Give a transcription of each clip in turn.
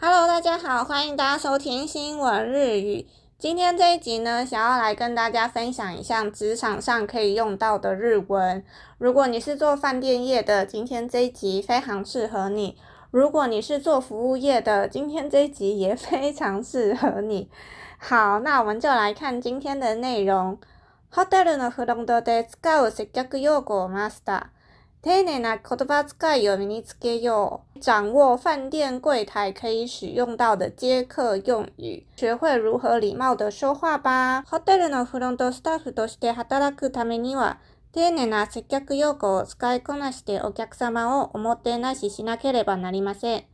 Hello，大家好，欢迎大家收听新闻日语。今天这一集呢，想要来跟大家分享一项职场上可以用到的日文。如果你是做饭店业的，今天这一集非常适合你；如果你是做服务业的，今天这一集也非常适合你。好，那我们就来看今天的内容。ホテルのフロントで使う接客用語をマスター。 丁寧な言葉遣いを身につけよう。掌握饭店柜台可以使用到的接客用语，学会如何礼貌的说话吧。ホテルのフロントスタッフとして働くためには、丁寧な接客用語を使いこなしてお客様をおもてなししなければなりません。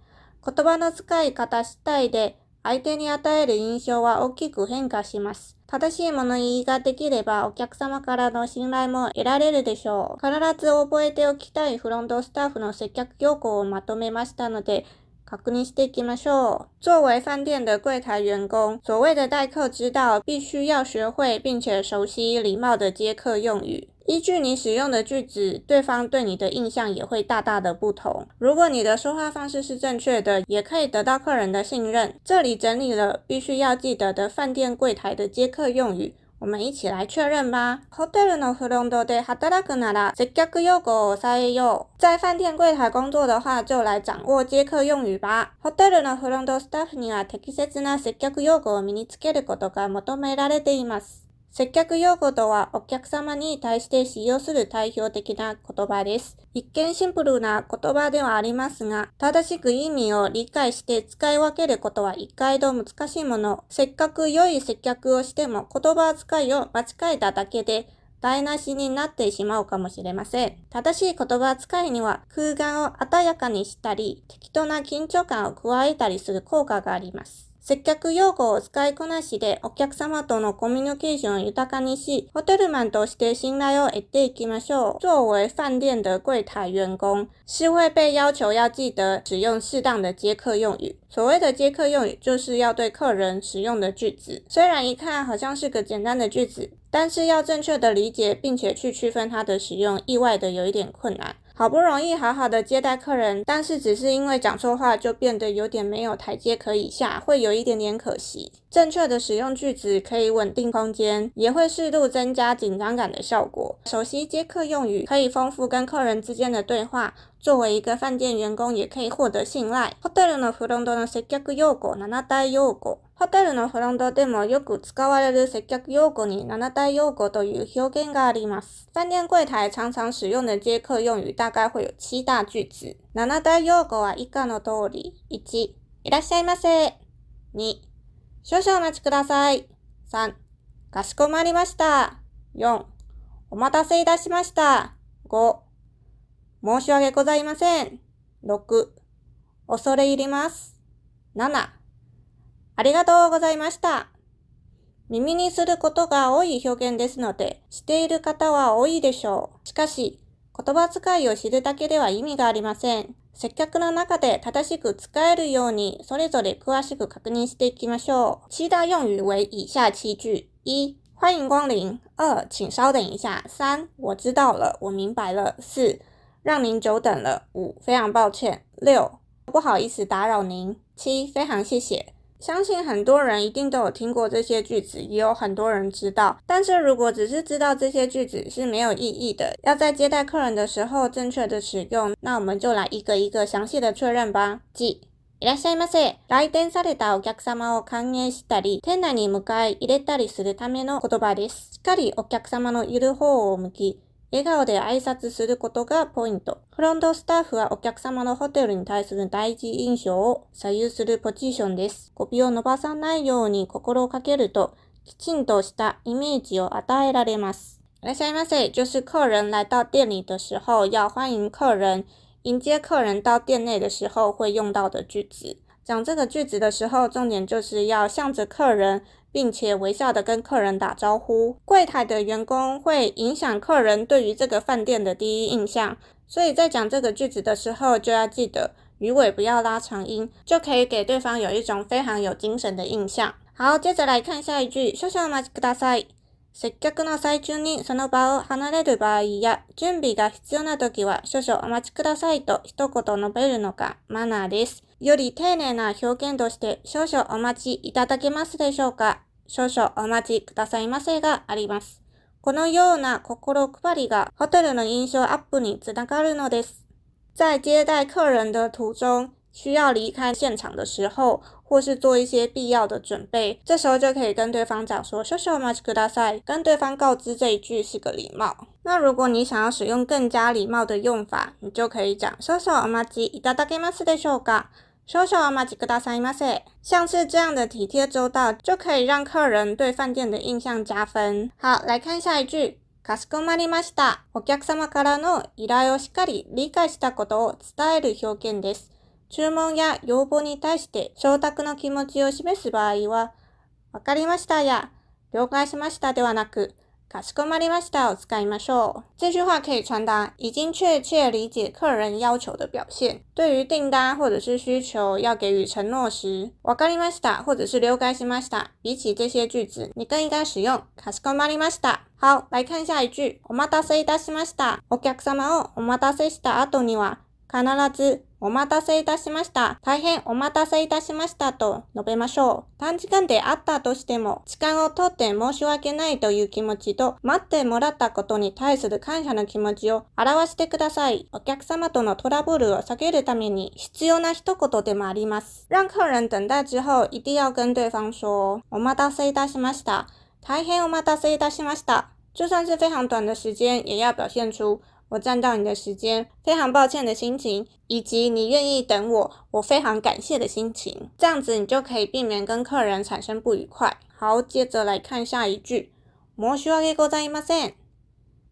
言葉の使い方次第で相手に与える印象は大きく変化します。正しい物言いができればお客様からの信頼も得られるでしょう。必ず覚えておきたいフロントスタッフの接客要項をまとめましたので、確認していきましょう。作为饭店的柜台员工，所谓的待客之道，必须要学会并且熟悉礼貌的接客用语。依据你使用的句子，对方对你的印象也会大大的不同。如果你的说话方式是正确的，也可以得到客人的信任。这里整理了必须要记得的饭店柜台的接客用语， 我们一起来确认吧。ホテルのフロントで働くなら接客用語を抑えよう。在饭店柜台工作的话，就来掌握接客用语吧。ホテルのフロントスタッフには適切な接客用語を身につけることが求められています。接客用語とはお客様に対して使用する代表的な言葉です。一見シンプルな言葉ではありますが、正しく意味を理解して使い分けることは一回度難しいもの。せっかく良い接客をしても言葉遣いを間違えただけで台無しになってしまうかもしれません。正しい言葉遣いには空間を鮮やかにしたり、適当な緊張感を加えたりする効果があります。接客用語を使いこなしでお客様とのコミュニケーションを豊かにし、ホテルマンとして信頼を得ていきましょう。作为饭店的柜台员工，是会被要求要记得使用适当的接客用语。所谓的接客用语，就是要对客人使用的句子。虽然一看好像是个简单的句子，但是要正确的理解并且去区分它的使用，意外的有一点困难。 好不容易好好的接待客人，但是只是因为讲错话，就变得有点没有台阶可以下，会有一点点可惜。正确的使用句子可以稳定空间，也会适度增加紧张感的效果。熟悉接客用语，可以丰富跟客人之间的对话。作为一个饭店员工，也可以获得信赖。ホテルのフロントの接客用語七大用語。 ホテルのフロントでもよく使われる接客用語に七大用語という表現があります。饭店柜台常常使用的接客用语大概会有七大句子。七大用語は以下の通り。1、いらっしゃいませ。2、少々お待ちください。3、かしこまりました。4、お待たせいたしました。5、申し訳ございません。6、恐れ入ります。7、ありがとうございました。耳にすることが多い表現ですので、している方は多いでしょう。しかし、言葉遣いを知るだけでは意味がありません。接客の中で正しく使えるように、それぞれ詳しく確認していきましょう。七大用语为以下七句：一、欢迎光临；二、请稍等一下；三、我知道了，我明白了；四、让您久等了；五、非常抱歉；六、不好意思打扰您；七、非常谢谢。相信很多人一定都有听过这些句子，也有很多人知道。但是如果只是知道这些句子是没有意义的，要在接待客人的时候正确的使用，那我们就来一个一个详细的确认吧。即いらっしゃいませ。来店されたお客様を歓迎したり、店内に迎え入れたりするための言葉です。しっかりお客様のいる方を向き、笑顔で挨拶することがポイント。フロントスタッフはお客様のホテルに対する第一印象を左右するポジションです。語尾を伸ばさないように心をかけると、きちんとしたイメージを与えられます。いらっしゃいませ，就是客人来到店里的时候要欢迎客人，迎接客人到店内的时候会用到的句子。讲这个句子的时候，重点就是要向着客人。并且微笑的跟客人打招呼。柜台的员工会影响客人对于这个饭店的第一印象，所以在讲这个句子的时候，就要记得鱼尾不要拉长音，就可以给对方有一种非常有精神的印象。好，接着来看下一句。少々お待ちください。接客の最中にその場を離れる場合や、準備が必要な時は少々お待ちくださいと一言述べるのがマナーです。より丁寧な表現として少々お待ちいただけますでしょうか？少々お待ちくださいませがあります。このような心配りがホテルの印象アップにつながるのです。在接待客人的途中，需要离开现场的时候，或是做一些必要的准备，这时候就可以跟对方讲说“少々お待ちください”，跟对方告知这一句是个礼貌。那如果你想要使用更加礼貌的用法，你就可以讲“少々お待ちいただけますでしょうか”。 少々お待ちくださいませ。像是这样的体贴周到，就可以让客人对饭店的印象加分。好，来看下一句。かしこまりました。お客様からの依頼をしっかり理解したことを伝える表現です。注文や要望に対して承諾の気持ちを示す場合は、わかりましたや、了解しましたではなく、かしこまりましたを使いましょう。这句话可以传达已经确切理解客人要求的表现。对于订单或者是需求要给予承诺时，わかりました或者是了解しました，比起这些句子，你更应该使用かしこまりました。好，来看下一句。お待たせいたしました。お客様をお待たせした後には、必ず お待たせいたしました。大変お待たせいたしましたと述べましょう。短時間であったとしても、時間をとって申し訳ないという気持ちと、待ってもらったことに対する感謝の気持ちを表してください。お客様とのトラブルを避けるために必要な一言でもあります。让客人等待之后，一定要跟对方说、お待たせいたしました。大変お待たせいたしました。就算是非常短的时间，也要表现出我占到你的时间，非常抱歉的心情，以及你愿意等我，我非常感谢的心情。这样子你就可以避免跟客人产生不愉快。好，接着来看下一句。申し訳ございません。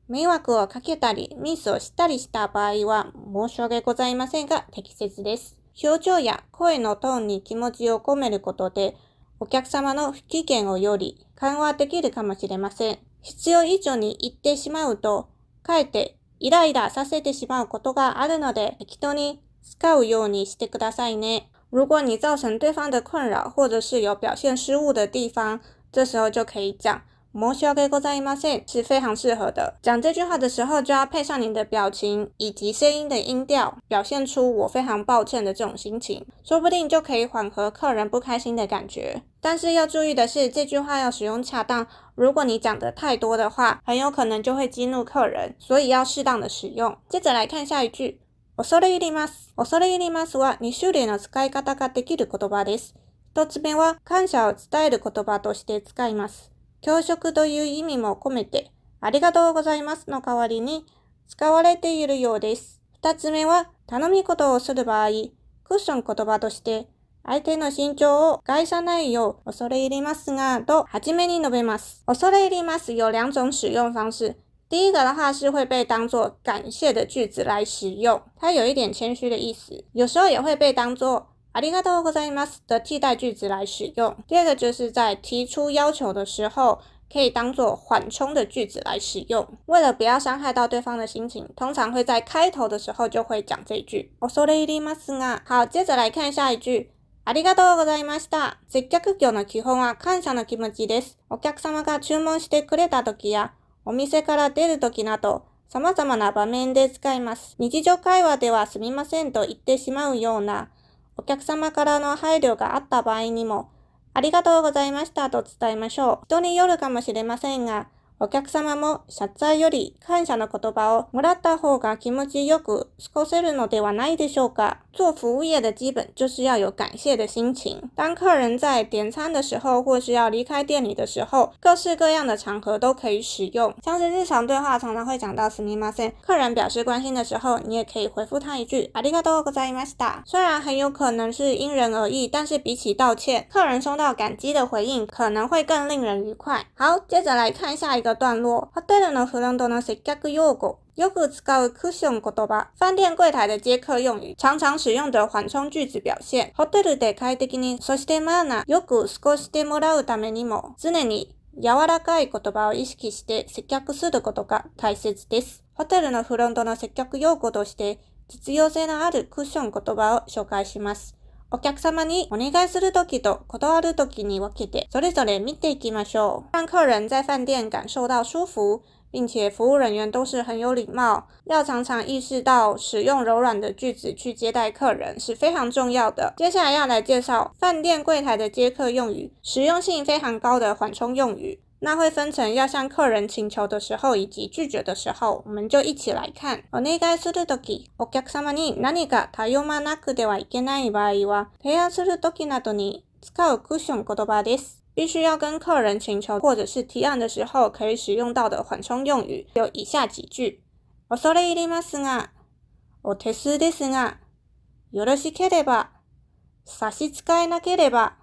迷惑をかけたり、ミスをしたりした場合は、申し訳ございませんが適切です。表情や声のトーンに気持ちを込めることで、お客様の不機嫌をより緩和できるかもしれません。必要以上に言ってしまうと、かえってイライラさせてしまうことがあるので、適当に使うようにしてくださいね。如果你造成对方的困扰，或者是有表现失误的地方，这时候就可以讲申し訳ございません，是非常适合的。讲这句话的时候，就要配上你的表情以及声音的音调，表现出我非常抱歉的这种心情，说不定就可以缓和客人不开心的感觉。但是要注意的是，这句话要使用恰当。如果你讲的太多的话，很有可能就会激怒客人，所以要适当的使用。接着来看下一句。恐れ入ります。恐れ入りますは2種類の使い方ができる言葉です。一つ目は感謝を伝える言葉として使います。 教職という意味も込めて、ありがとうございますの代わりに使われているようです。二つ目は頼み事をする場合、クッション言葉として相手の身長を害さないよう恐れ入りますがと初めに述べます。恐れ入ります有两种使用方式。第一个的话是会被当做感谢的句子来使用，它有一点谦虚的意思。有时候也会被当做ありがとうございます的替代句子来使用。第二个就是在提出要求的时候。可以当做缓冲的句子来使用。为了不要伤害到对方的心情，通常会在开头的时候就会讲这句。好，接着来看下一句。ありがとうございました。接客業の基本は感謝の気持ちです。お客様が注文してくれた時や、お店から出る時など、様々な場面で使います。日常会話ではすみませんと言ってしまうような、お客様からの配慮があった場合にも、ありがとうございましたと伝えましょう。人によるかもしれませんが、お客様も謝罪より感謝の言葉をもらった方が気持ちよく過ごせるのではないでしょうか。做服务业的基本就是要有感谢的心情。当客人在点餐的时候，或是要离开店里的时候，各式各样的场合都可以使用。像是日常对话常常会讲到すみません。客人表示关心的时候，你也可以回复他一句ありがとうございました。虽然很有可能是因人而异，但是比起道歉，客人收到感激的回应可能会更令人愉快。好，接着来看下一个。段落。ホテルのフロントの接客用語。 よく使うクッション言葉。饭店柜台的接客用语，常常使用的缓冲句子表现。ホテルで快適に、そしてマナー、よく過ごしてもらうためにも、常に柔らかい言葉を意識して接客することが大切です。ホテルのフロントの接客用語として、実用性のあるクッション言葉を紹介します。お客様にお願いするときと断るときに分けて、それぞれ見ていきましょう。让客人在饭店感受到舒服，并且服务人员都是很有礼貌，要常常意识到使用柔软的句子去接待客人是非常重要的。接下来要来介绍饭店柜台的接客用语，实用性非常高的缓冲用语。那会分成要向客人请求的时候以及拒绝的时候，我们就一起来看。お願いするとき、お客様に何か頼まなくてはいけない場合は、提案するときなどに使うクッション言葉です。 必须要跟客人请求或者是提案的时候，可以使用到的缓冲用语有以下几句：恐れ入りますが、お手数ですが、よろしければ、差し支えなければ、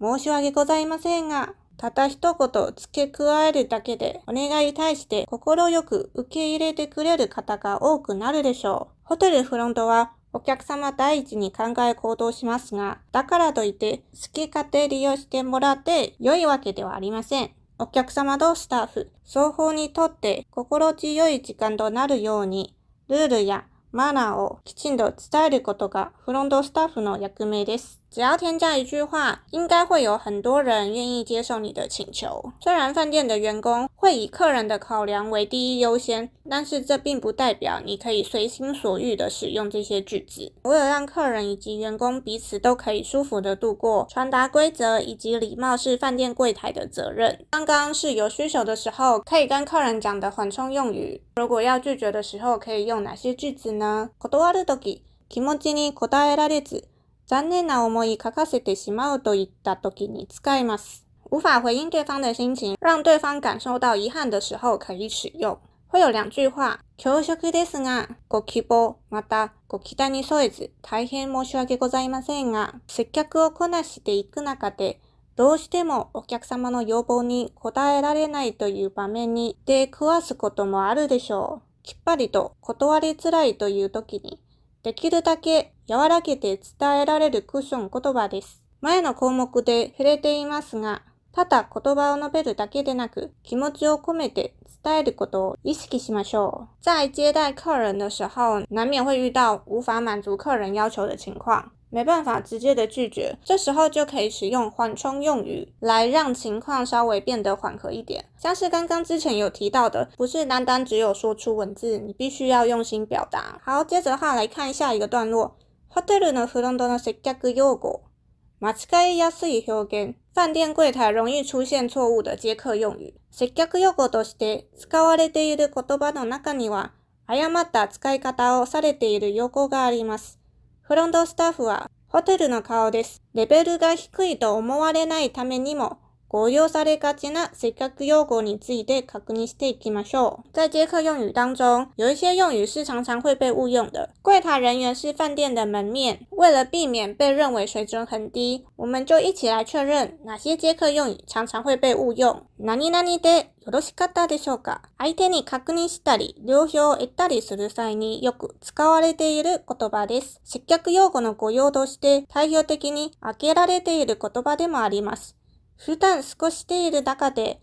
申し訳ございませんが、たった一言付け加えるだけで、お願いに対して心よく受け入れてくれる方が多くなるでしょう。ホテルフロントはお客様第一に考え行動しますが、だからといって好き勝手利用してもらって良いわけではありません。お客様とスタッフ、双方にとって心地よい時間となるように、ルールやマナーをきちんと伝えることがフロントスタッフの役目です。只要添加一句话，应该会有很多人愿意接受你的请求。虽然饭店的员工会以客人的考量为第一优先，但是这并不代表你可以随心所欲的使用这些句子。为了让客人以及员工彼此都可以舒服的度过，传达规则以及礼貌是饭店柜台的责任。刚刚是有需求的时候可以跟客人讲的缓冲用语，如果要拒绝的时候可以用哪些句子呢？断るとき、気持ちに答えられず。 残念な思い書かせてしまうといった時に使います。无法回应对方的心情，让对方感受到遗憾的时候可以使用。会有两句话。恐縮ですが、ご希望、またご期待に添えず、大変申し訳ございませんが、接客をこなしていく中で、どうしてもお客様の要望に応えられないという場面に出くわすこともあるでしょう。きっぱりと断りづらいという時に、できるだけ柔らけて伝えられるクッション言葉です。前の項目で触れていますが、ただ言葉を述べるだけでなく、気持ちを込めて伝えることを意識しましょう。在接待客人的时候，难免会遇到无法满足客人要求的情况。没办法直接的拒绝，这时候就可以使用缓冲用语来让情况稍微变得缓和一点。像是刚刚之前有提到的，不是单单只有说出文字，你必须要用心表达。好，接着的话来看下一个段落。ホテルのフロントの接客用語、間違いやすい表現。饭店柜台容易出现错误的接客用语。接客用語として使われている言葉の中には、誤った使い方をされている用語があります。 フロントスタッフはホテルの顔です。レベルが低いと思われないためにも、国用されがちな接客用語について確認していきましょう。在接客用语当中，有一些用语是常常会被误用的。柜台人员是饭店的门面，为了避免被认为水准很低，我们就一起来确认哪些接客用语常常会被误用。何々でよろしかったでしょうか？相手に確認したり、了承を得たりする際によく使われている言葉です。接客用語のご用として代表的に挙げられている言葉でもあります。普段過ごしている中で、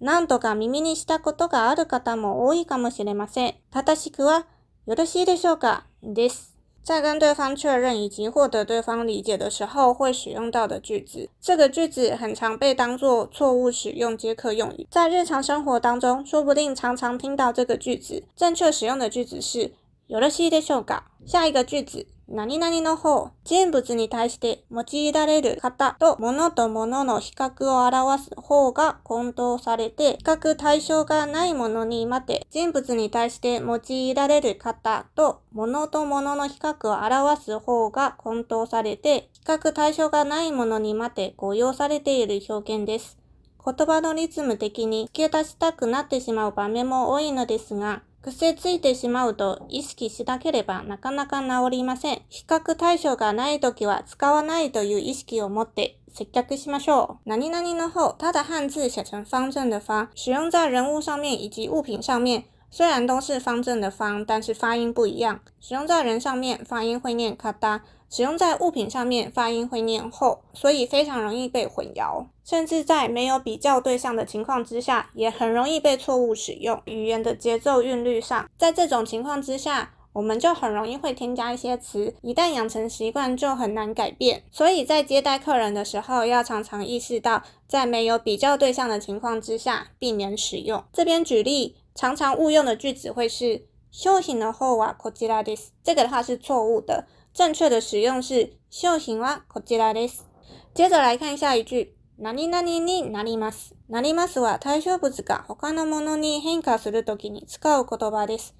何度か耳にしたことがある方も多いかもしれません。正しくは、よろしいでしょうか？です。在跟对方确认以及获得对方理解的时候，会使用到的句子。这个句子很常被当作错误使用接客用语，在日常生活当中，说不定常常听到这个句子。正确使用的句子是よろしいでしょうか。下一个句子。何々の方、人物に対して用いられる方と物と物の比較を表す方が混同されて、比較対象がないものに待て、人物に対して用いられる方と物と物の比較を表す方が混同されて、比較対象がないものに待て誤用されている表現です。言葉のリズム的に付け足したくなってしまう場面も多いのですが、癖ついてしまうと意識しなければなかなか治りません。比較対象がない時は使わないという意識を持って接客しましょう。何々の方，它的汉字写成方正的方，使用在人物上面以及物品上面。虽然都是方正的方，但是发音不一样。使用在人上面，发音会念咔哒；使用在物品上面，发音会念后，所以非常容易被混淆。甚至在没有比较对象的情况之下，也很容易被错误使用。语言的节奏韵律上，在这种情况之下。我们就很容易会添加一些词，一旦养成习惯就很难改变。所以在接待客人的时候，要常常意识到，在没有比较对象的情况之下，避免使用。这边举例， 常常误用的句子会是商品の方はこちらです。这个的话是错误的， 正确的使用是商品はこちらです。接着来看下一句。何々になります。なりますは対象物が他のものに変化するときに使う言葉です。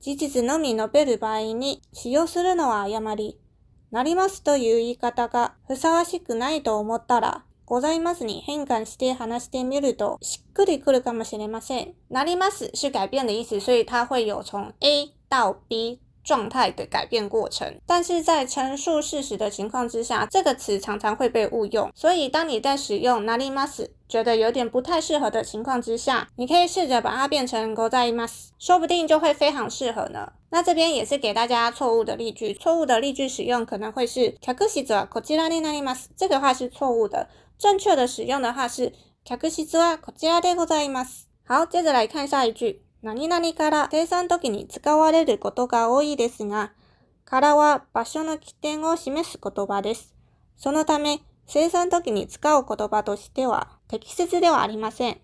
事実のみ述べる場合に使用するのは誤り。なりますという言い方がふさわしくないと思ったら、ございますに変換して話してみるとしっくりくるかもしれません。なります是改变的意思，所以它会有从 A 到 B 状态的改变过程，但是在陈述事实的情况之下，这个词常常会被误用。所以，当你在使用 nari mas 觉得有点不太适合的情况之下，你可以试着把它变成 go zai mas，说不定就会非常适合呢。那这边也是给大家错误的例句，错误的例句使用可能会是 kakushi ko chira ni nari mas，这个话是错误的。正确的使用的话是 kakushi ko chira de go zai mas。好，接着来看下一句。何々から生産時に使われることが多いですが、からは場所の起点を示す言葉です。そのため、生産時に使う言葉としては適切ではありません。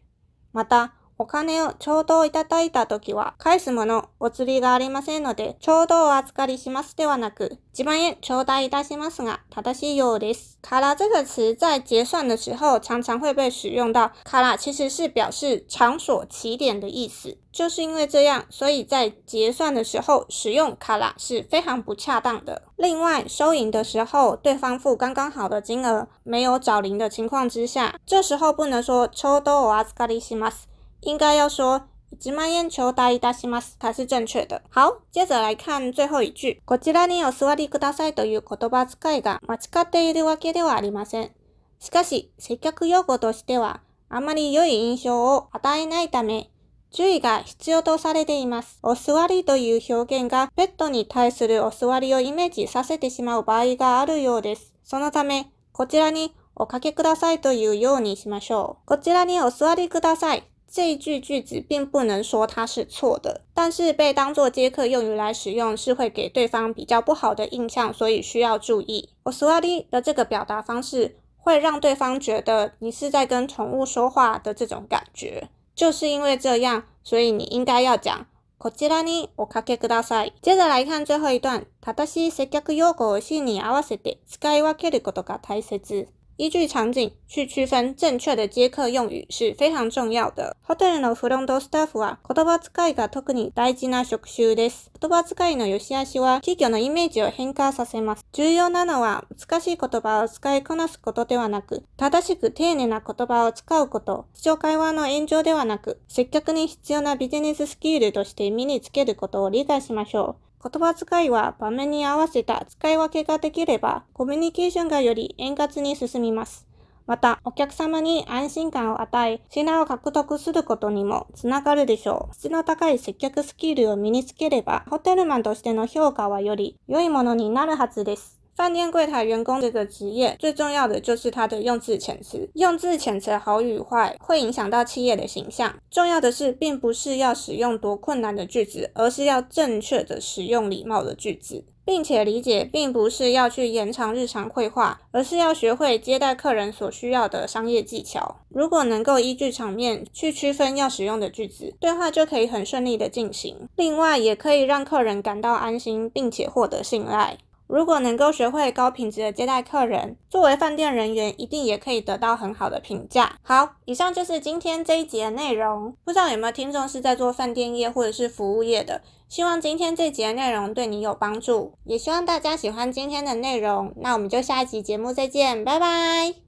また、お金をちょうどいただいたときは、返すもの、お釣りがありませんので、ちょうどお預かりしますではなく、一万円頂戴いたしますが、正しいようです。卡拉这个词在结算的时候常常会被使用到。卡拉其实是表示场所起点的意思，就是因为这样，所以在结算的时候使用卡拉是非常不恰当的。另外，收银的时候，对方付刚刚好的金额，没有找零的情况之下，这时候不能说ちょうどお預かりします。应该要说一万円頂戴いたします才是正确的。好，接着来看最後一句。こちらにお座りくださいという言葉遣いが間違っているわけではありません。しかし、接客用語としては、あまり良い印象を与えないため、注意が必要とされています。お座りという表現がペットに対するお座りをイメージさせてしまう場合があるようです。そのため、こちらにおかけくださいというようにしましょう。こちらにお座りください。这一句句子并不能说它是错的，但是被当作接客用语来使用是会给对方比较不好的印象，所以需要注意。我斯瓦利的这个表达方式会让对方觉得你是在跟宠物说话的这种感觉，就是因为这样，所以你应该要讲こちらにおかけください。接着来看最后一段，正しい接客用語をシーンに合わせて使い分けることが大切。 依据场景去区分正确的接客用语是非常重要的。ホテルのフロントスタッフは言葉遣いが特に大事な職種です。言葉遣いの良し悪しは企業のイメージを変化させます。重要なのは難しい言葉を使いこなすことではなく、正しく丁寧な言葉を使うこと、視聴会話の炎上ではなく、接客に必要なビジネススキルとして身につけることを理解しましょう。言葉遣いは場面に合わせた使い分けができれば、コミュニケーションがより円滑に進みます。また、お客様に安心感を与え、信頼を獲得することにもつながるでしょう。質の高い接客スキルを身につければ、ホテルマンとしての評価はより良いものになるはずです。饭店柜台员工这个职业，最重要的就是他的用字遣词。用字遣词好与坏，会影响到企业的形象。重要的是，并不是要使用多困难的句子，而是要正确的使用礼貌的句子，并且理解，并不是要去延长日常会话，而是要学会接待客人所需要的商业技巧。如果能够依据场面去区分要使用的句子，对话就可以很顺利的进行。另外，也可以让客人感到安心，并且获得信赖。如果能够学会高品质的接待客人，作为饭店人员，一定也可以得到很好的评价。好，以上就是今天这一集的内容。不知道有没有听众是在做饭店业或者是服务业的？希望今天这集的内容对你有帮助，也希望大家喜欢今天的内容。那我们就下一集节目再见，拜拜。